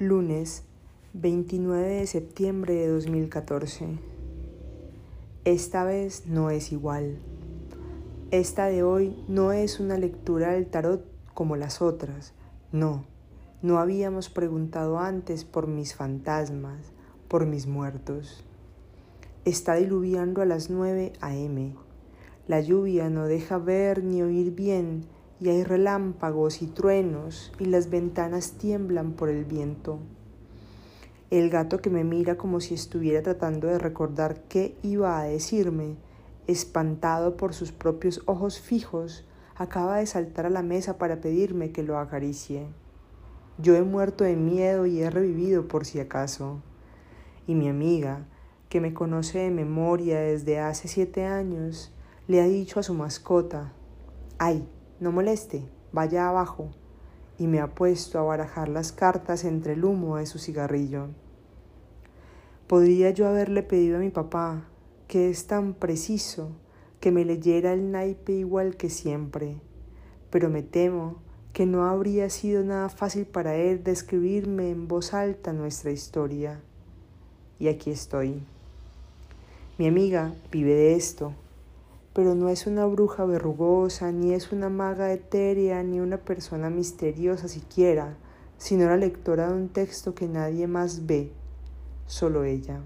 Lunes 29 de septiembre de 2014. Esta vez no es igual. Esta de hoy no es una lectura del tarot como las otras. No, no habíamos preguntado antes por mis fantasmas, por mis muertos. Está diluviando a las 9 a.m. La lluvia no deja ver ni oír bien y hay relámpagos y truenos y las ventanas tiemblan por el viento. El gato que me mira como si estuviera tratando de recordar qué iba a decirme, espantado por sus propios ojos fijos, acaba de saltar a la mesa para pedirme que lo acaricie. Yo he muerto de miedo y he revivido por si acaso. Y mi amiga, que me conoce de memoria desde hace siete años, le ha dicho a su mascota, ay, no moleste, vaya abajo, y me ha puesto a barajar las cartas entre el humo de su cigarrillo. Podría yo haberle pedido a mi papá, que es tan preciso, que me leyera el naipe igual que siempre, pero me temo que no habría sido nada fácil para él describirme en voz alta nuestra historia. Y aquí estoy. Mi amiga vive de esto, pero no es una bruja verrugosa, ni es una maga etérea, ni una persona misteriosa siquiera, sino la lectora de un texto que nadie más ve, solo ella.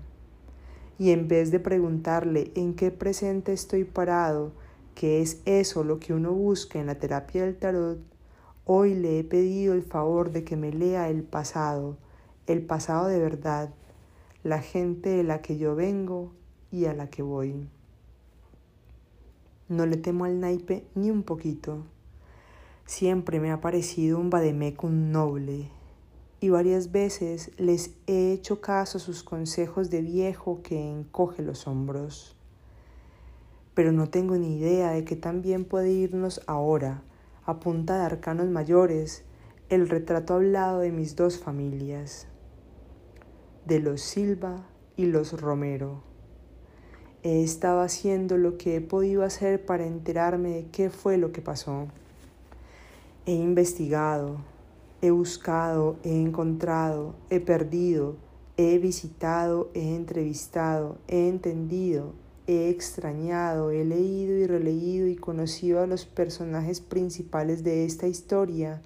Y en vez de preguntarle en qué presente estoy parado, que es eso lo que uno busca en la terapia del tarot, hoy le he pedido el favor de que me lea el pasado, el pasado de verdad, la gente de la que yo vengo y a la que voy. No le temo al naipe ni un poquito. Siempre me ha parecido un vademecum noble, y varias veces les he hecho caso a sus consejos de viejo que encoge los hombros. Pero no tengo ni idea de que también puede irnos ahora, a punta de arcanos mayores, el retrato hablado de mis dos familias, de los Silva y los Romero. He estado haciendo lo que he podido hacer para enterarme de qué fue lo que pasó. He investigado, he buscado, he encontrado, he perdido, he visitado, he entrevistado, he entendido, he extrañado, he leído y releído y conocido a los personajes principales de esta historia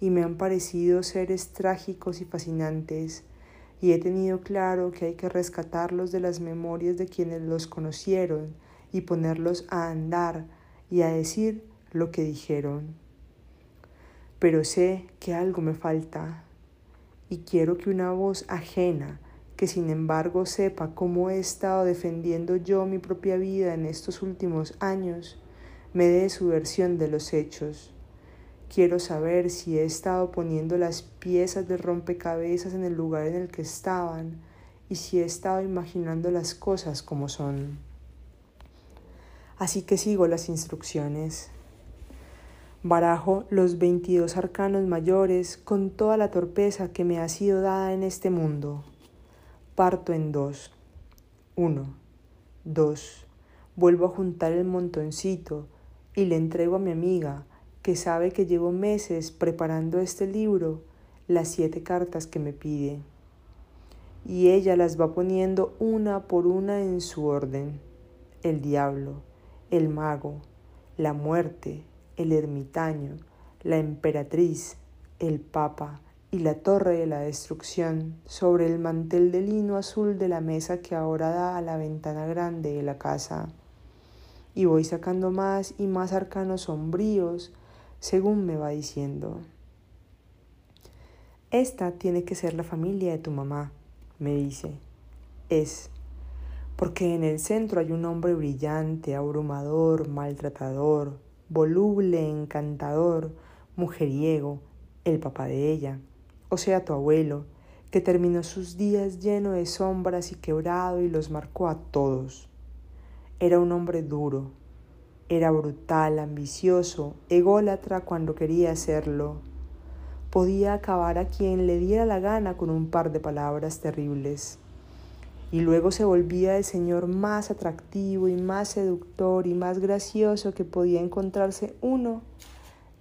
y me han parecido seres trágicos y fascinantes y he tenido claro que hay que rescatarlos de las memorias de quienes los conocieron y ponerlos a andar y a decir lo que dijeron. Pero sé que algo me falta y quiero que una voz ajena, que sin embargo sepa cómo he estado defendiendo yo mi propia vida en estos últimos años, me dé su versión de los hechos Quiero saber si he estado poniendo las piezas de rompecabezas en el lugar en el que estaban y si he estado imaginando las cosas como son. Así que sigo las instrucciones. Barajo los 22 arcanos mayores con toda la torpeza que me ha sido dada en este mundo. Parto en dos. Uno. Dos. Vuelvo a juntar el montoncito y le entrego a mi amiga que sabe que llevo meses preparando este libro, las siete cartas que me pide. Y ella las va poniendo una por una en su orden. El diablo, el mago, la muerte, el ermitaño, la emperatriz, el papa y la torre de la destrucción sobre el mantel de lino azul de la mesa que ahora da a la ventana grande de la casa. Y voy sacando más y más arcanos sombríos, según me va diciendo. Esta tiene que ser la familia de tu mamá, me dice. Es, porque en el centro hay un hombre brillante, abrumador, maltratador, voluble, encantador, mujeriego, el papá de ella, o sea, tu abuelo, que terminó sus días lleno de sombras y quebrado y los marcó a todos. Era un hombre duro, era brutal, ambicioso, ególatra cuando quería hacerlo. Podía acabar a quien le diera la gana con un par de palabras terribles. Y luego se volvía el señor más atractivo y más seductor y más gracioso que podía encontrarse uno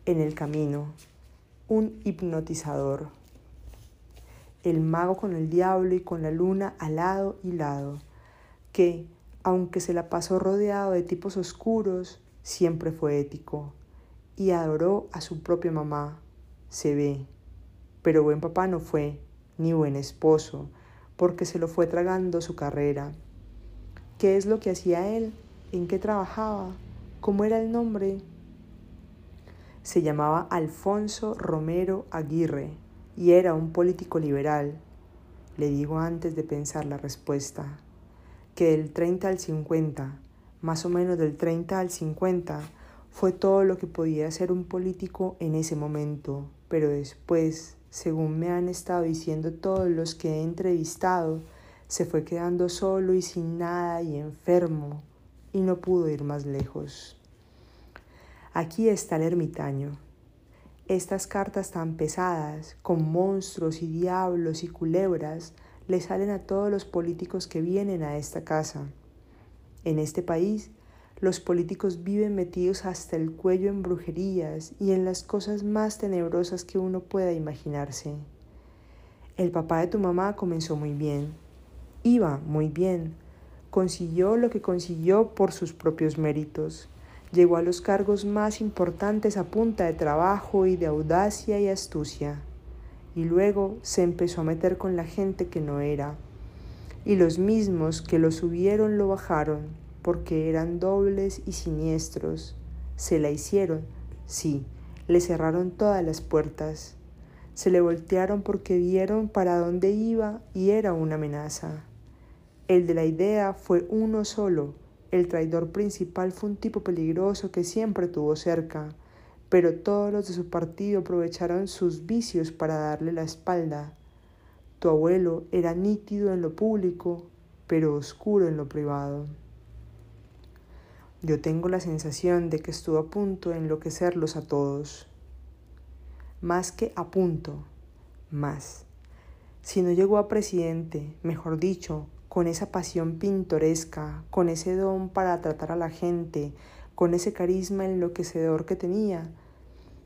en el camino, un hipnotizador. el mago con el diablo y con la luna al lado y lado, que, aunque se la pasó rodeado de tipos oscuros, siempre fue ético y adoró a su propia mamá, se ve. Pero buen papá no fue, ni buen esposo, porque se lo fue tragando su carrera. ¿Qué es lo que hacía él? ¿En qué trabajaba? ¿Cómo era el nombre? Se llamaba Alfonso Romero Aguirre y era un político liberal. Le digo antes de pensar la respuesta, que del 30 al 50, más o menos del 30 al 50, fue todo lo que podía ser un político en ese momento, pero después, según me han estado diciendo todos los que he entrevistado, se fue quedando solo y sin nada y enfermo, y no pudo ir más lejos. Aquí está el ermitaño. Estas cartas tan pesadas, con monstruos y diablos y culebras, le salen a todos los políticos que vienen a esta casa. En este país los políticos viven metidos hasta el cuello en brujerías y en las cosas más tenebrosas que uno pueda imaginarse. El papá de tu mamá comenzó muy bien. Iba muy bien. Consiguió lo que consiguió por sus propios méritos. Llegó a los cargos más importantes a punta de trabajo y de audacia y astucia. Y luego se empezó a meter con la gente que no era. Y los mismos que lo subieron lo bajaron porque eran dobles y siniestros. Se la hicieron, sí, le cerraron todas las puertas. Se le voltearon porque vieron para dónde iba y era una amenaza. El de la idea fue uno solo. El traidor principal fue un tipo peligroso que siempre tuvo cerca, pero todos los de su partido aprovecharon sus vicios para darle la espalda. Tu abuelo era nítido en lo público, pero oscuro en lo privado. Yo tengo la sensación de que estuvo a punto de enloquecerlos a todos. Más que a punto, más. Si no llegó a presidente, mejor dicho, con esa pasión pintoresca, con ese don para tratar a la gente, con ese carisma enloquecedor que tenía,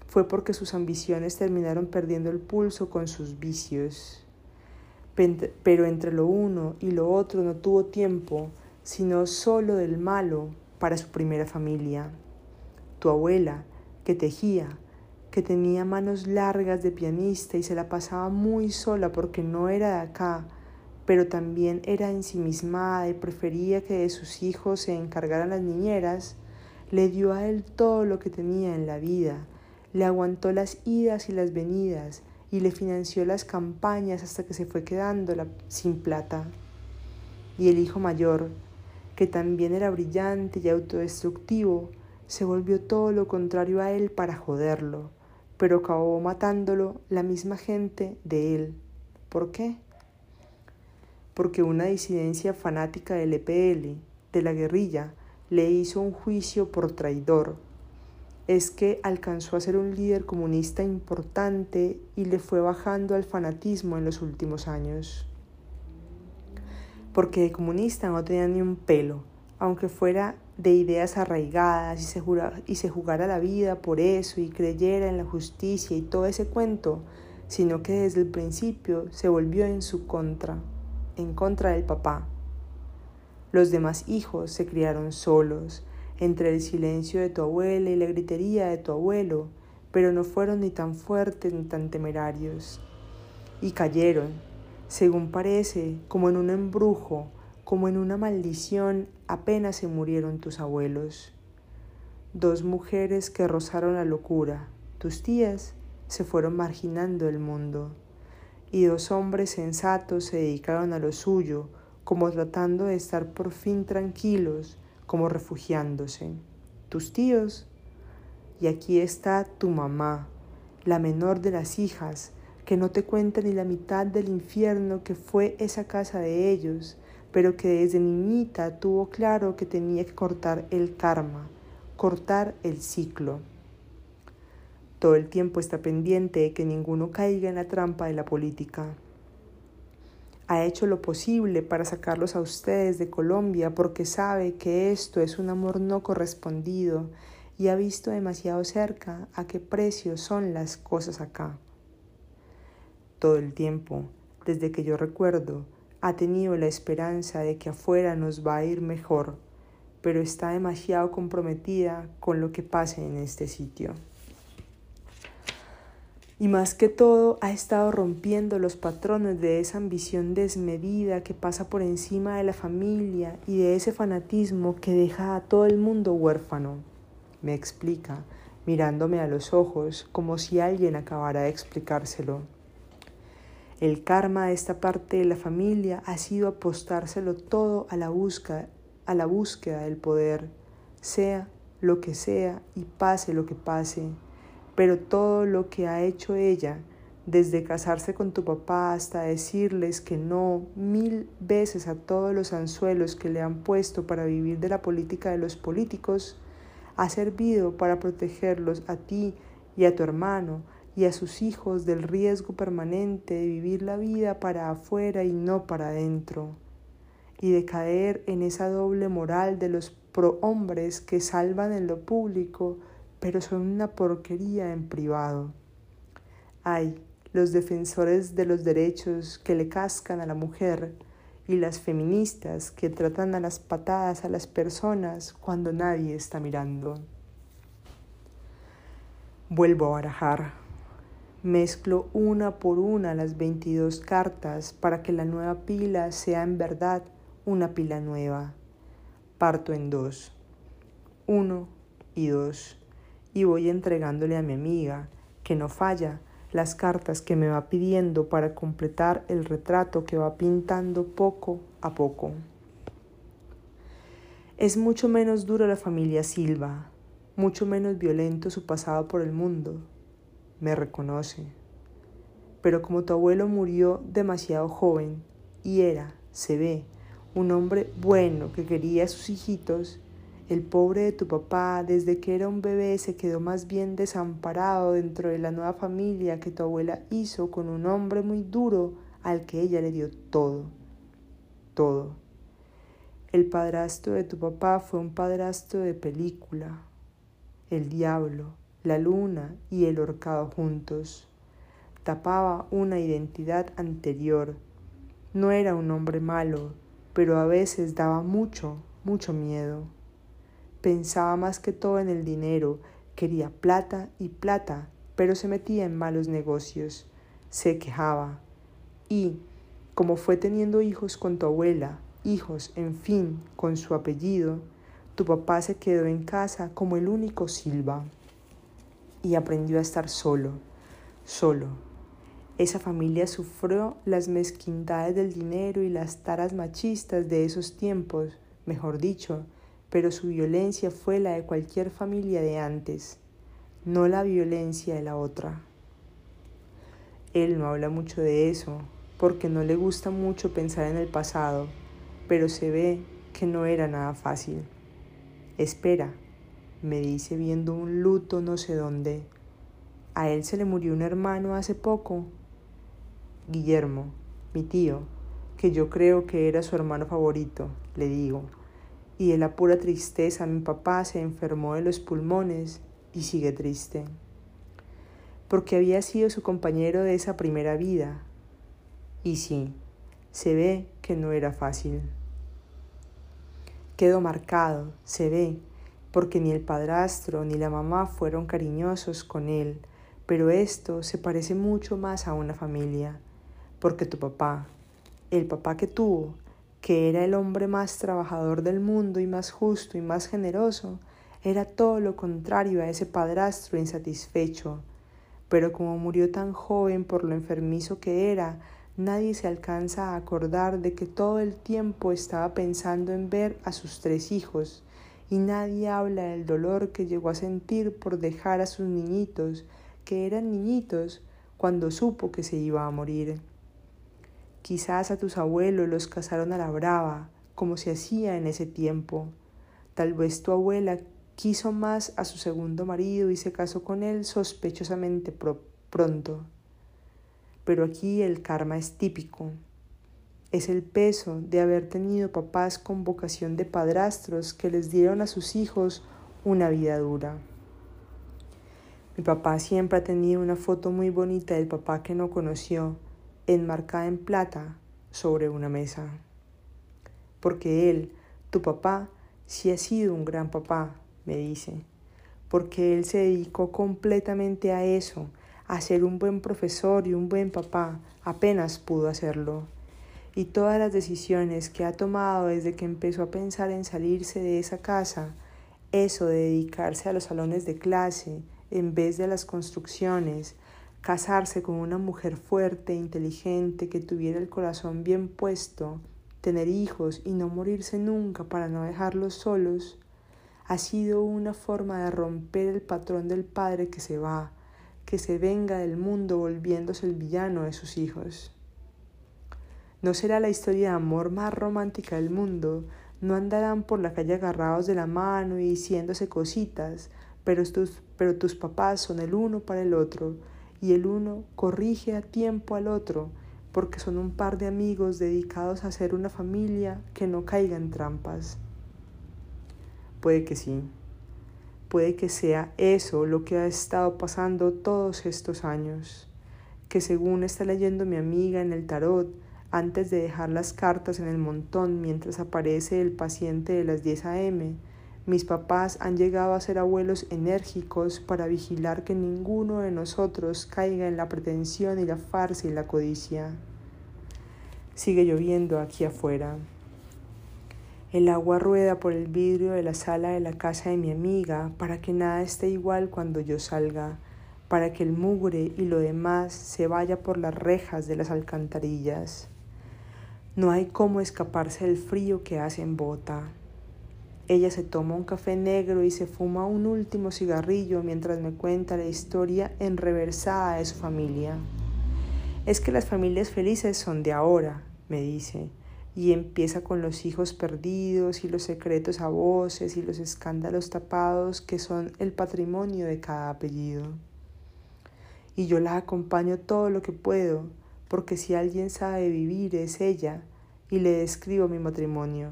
fue porque sus ambiciones terminaron perdiendo el pulso con sus vicios. Pero entre lo uno y lo otro no tuvo tiempo, sino solo del malo, para su primera familia. Tu abuela, que tejía, que tenía manos largas de pianista y se la pasaba muy sola porque no era de acá, pero también era ensimismada y prefería que de sus hijos se encargaran las niñeras, le dio a él todo lo que tenía en la vida, le aguantó las idas y las venidas y le financió las campañas hasta que se fue quedando sin plata. Y el hijo mayor, que también era brillante y autodestructivo, se volvió todo lo contrario a él para joderlo, pero acabó matándolo la misma gente de él. ¿Por qué? Porque una disidencia fanática del EPL, de la guerrilla, le hizo un juicio por traidor. Es que alcanzó a ser un líder comunista importante y le fue bajando al fanatismo en los últimos años porque de comunista no tenía ni un pelo, aunque fuera de ideas arraigadas y se, y se jugara la vida por eso y creyera en la justicia y todo ese cuento, sino que desde el principio se volvió en su contra, en contra del papá. Los demás hijos se criaron solos, entre el silencio de tu abuela y la gritería de tu abuelo, pero no fueron ni tan fuertes ni tan temerarios. Y cayeron, según parece, como en un embrujo, como en una maldición, apenas se murieron tus abuelos. Dos mujeres que rozaron la locura, tus tías, se fueron marginando el mundo, y dos hombres sensatos se dedicaron a lo suyo, como tratando de estar por fin tranquilos, como refugiándose. Tus tíos, y aquí está tu mamá, la menor de las hijas, que no te cuenta ni la mitad del infierno que fue esa casa de ellos, pero que desde niñita tuvo claro que tenía que cortar el karma, cortar el ciclo. Todo el tiempo está pendiente de que ninguno caiga en la trampa de la política. Ha hecho lo posible para sacarlos a ustedes de Colombia porque sabe que esto es un amor no correspondido y ha visto demasiado cerca a qué precio son las cosas acá todo el tiempo, desde que yo recuerdo, ha tenido la esperanza de que afuera nos va a ir mejor, pero está demasiado comprometida con lo que pase en este sitio. Y más que todo ha estado rompiendo los patrones de esa ambición desmedida que pasa por encima de la familia y de ese fanatismo que deja a todo el mundo huérfano. Me explica, mirándome a los ojos como si alguien acabara de explicárselo. El karma de esta parte de la familia ha sido apostárselo todo a la búsqueda, a la búsqueda del poder, sea lo que sea y pase lo que pase. Pero todo lo que ha hecho ella, desde casarse con tu papá hasta decirles que no mil veces a todos los anzuelos que le han puesto para vivir de la política de los políticos, ha servido para protegerlos a ti y a tu hermano, y a sus hijos del riesgo permanente de vivir la vida para afuera y no para adentro, y de caer en esa doble moral de los prohombres que salvan en lo público, pero son una porquería en privado. Hay los defensores de los derechos que le cascan a la mujer y las feministas que tratan a las patadas a las personas cuando nadie está mirando. Vuelvo a barajar. Mezclo una por una las 22 cartas para que la nueva pila sea en verdad una pila nueva. Parto en dos. Uno y dos. Y voy entregándole a mi amiga, que no falla, las cartas que me va pidiendo para completar el retrato que va pintando poco a poco. Es mucho menos duro la familia Silva, mucho menos violento su pasado por el mundo me reconoce. Pero como tu abuelo murió demasiado joven y era, se ve, un hombre bueno que quería a sus hijitos, el pobre de tu papá desde que era un bebé se quedó más bien desamparado dentro de la nueva familia que tu abuela hizo con un hombre muy duro al que ella le dio todo, todo. El padrastro de tu papá fue un padrastro de película, el diablo, la luna y el horcado juntos. Tapaba una identidad anterior. No era un hombre malo, pero a veces daba mucho, mucho miedo. Pensaba más que todo en el dinero, quería plata y plata, pero se metía en malos negocios, se quejaba. Y, como fue teniendo hijos con tu abuela, hijos, en fin, con su apellido, tu papá se quedó en casa como el único Silva y aprendió a estar solo, solo. Esa familia sufrió las mezquindades del dinero y las taras machistas de esos tiempos, mejor dicho, pero su violencia fue la de cualquier familia de antes, no la violencia de la otra. Él no habla mucho de eso, porque no le gusta mucho pensar en el pasado, pero se ve que no era nada fácil. Espera, me dice viendo un luto no sé dónde. A él se le murió un hermano hace poco. Guillermo, mi tío, que yo creo que era su hermano favorito, le digo. Y de la pura tristeza mi papá se enfermó de los pulmones y sigue triste. Porque había sido su compañero de esa primera vida. Y sí, se ve que no era fácil. Quedó marcado, se ve, porque ni el padrastro ni la mamá fueron cariñosos con él, pero esto se parece mucho más a una familia, porque tu papá, el papá que tuvo, que era el hombre más trabajador del mundo y más justo y más generoso, era todo lo contrario a ese padrastro insatisfecho. Pero como murió tan joven por lo enfermizo que era, nadie se alcanza a acordar de que todo el tiempo estaba pensando en ver a sus tres hijos, y nadie habla del dolor que llegó a sentir por dejar a sus niñitos, que eran niñitos, cuando supo que se iba a morir. Quizás a tus abuelos los casaron a la brava, como se hacía en ese tiempo. Tal vez tu abuela quiso más a su segundo marido y se casó con él sospechosamente pronto. Pero aquí el karma es típico es el peso de haber tenido papás con vocación de padrastros que les dieron a sus hijos una vida dura. Mi papá siempre ha tenido una foto muy bonita del papá que no conoció enmarcada en plata sobre una mesa. Porque él, tu papá, sí ha sido un gran papá, me dice, porque él se dedicó completamente a eso, a ser un buen profesor y un buen papá, apenas pudo hacerlo. Y todas las decisiones que ha tomado desde que empezó a pensar en salirse de esa casa, eso de dedicarse a los salones de clase en vez de las construcciones, casarse con una mujer fuerte, inteligente, que tuviera el corazón bien puesto, tener hijos y no morirse nunca para no dejarlos solos, ha sido una forma de romper el patrón del padre que se va, que se venga del mundo volviéndose el villano de sus hijos. No será la historia de amor más romántica del mundo, no andarán por la calle agarrados de la mano y diciéndose cositas, pero tus, pero tus papás son el uno para el otro, y el uno corrige a tiempo al otro, porque son un par de amigos dedicados a ser una familia que no caiga en trampas. Puede que sí, puede que sea eso lo que ha estado pasando todos estos años, que según está leyendo mi amiga en el tarot, antes de dejar las cartas en el montón mientras aparece el paciente de las 10 a.m., mis papás han llegado a ser abuelos enérgicos para vigilar que ninguno de nosotros caiga en la pretensión y la farsa y la codicia. Sigue lloviendo aquí afuera. El agua rueda por el vidrio de la sala de la casa de mi amiga para que nada esté igual cuando yo salga, para que el mugre y lo demás se vaya por las rejas de las alcantarillas. No hay cómo escaparse del frío que hace en bota. Ella se toma un café negro y se fuma un último cigarrillo mientras me cuenta la historia enreversada de su familia. Es que las familias felices son de ahora, me dice, y empieza con los hijos perdidos y los secretos a voces y los escándalos tapados que son el patrimonio de cada apellido. Y yo la acompaño todo lo que puedo, porque si alguien sabe vivir es ella, y le describo mi matrimonio.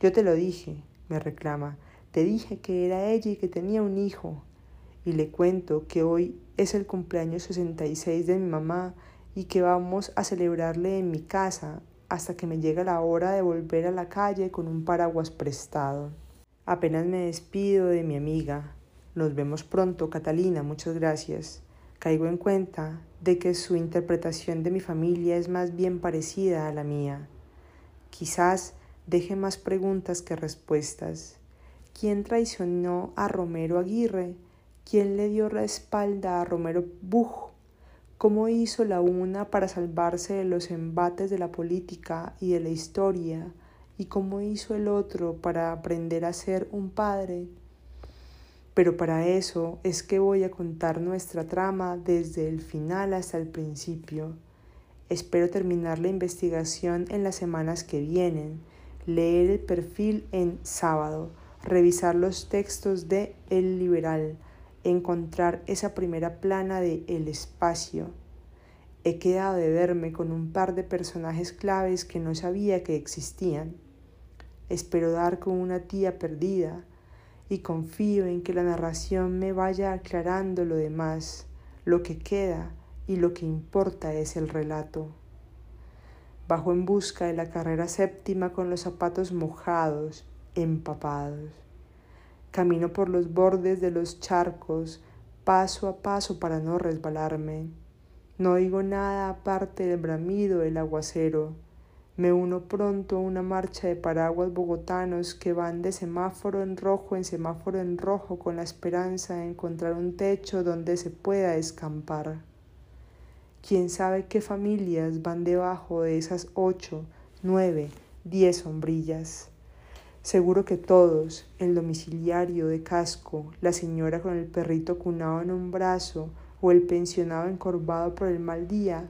Yo te lo dije, me reclama. Te dije que era ella y que tenía un hijo. Y le cuento que hoy es el cumpleaños 66 de mi mamá y que vamos a celebrarle en mi casa hasta que me llega la hora de volver a la calle con un paraguas prestado. Apenas me despido de mi amiga. Nos vemos pronto, Catalina, muchas gracias. Caigo en cuenta de que su interpretación de mi familia es más bien parecida a la mía. Quizás deje más preguntas que respuestas. ¿Quién traicionó a Romero Aguirre? ¿Quién le dio la espalda a Romero Buj? ¿Cómo hizo la una para salvarse de los embates de la política y de la historia? ¿Y cómo hizo el otro para aprender a ser un padre? Pero para eso es que voy a contar nuestra trama desde el final hasta el principio. Espero terminar la investigación en las semanas que vienen leer el perfil en sábado, revisar los textos de El Liberal, encontrar esa primera plana de El Espacio. He quedado de verme con un par de personajes claves que no sabía que existían. Espero dar con una tía perdida y confío en que la narración me vaya aclarando lo demás, lo que queda y lo que importa es el relato. Bajo en busca de la carrera séptima con los zapatos mojados, empapados. Camino por los bordes de los charcos, paso a paso para no resbalarme. No oigo nada aparte del bramido del aguacero. Me uno pronto a una marcha de paraguas bogotanos que van de semáforo en rojo en semáforo en rojo con la esperanza de encontrar un techo donde se pueda escampar. Quién sabe qué familias van debajo de esas ocho, nueve, diez sombrillas. Seguro que todos, el domiciliario de casco, la señora con el perrito cunado en un brazo o el pensionado encorvado por el mal día,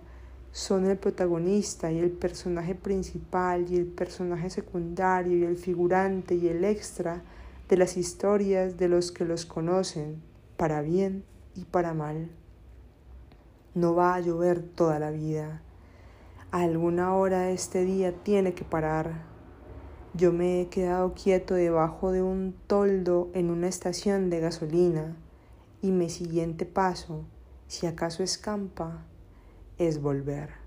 son el protagonista y el personaje principal y el personaje secundario y el figurante y el extra de las historias de los que los conocen, para bien y para mal. No va a llover toda la vida. A alguna hora de este día tiene que parar. Yo me he quedado quieto debajo de un toldo en una estación de gasolina y mi siguiente paso, si acaso escampa, es volver.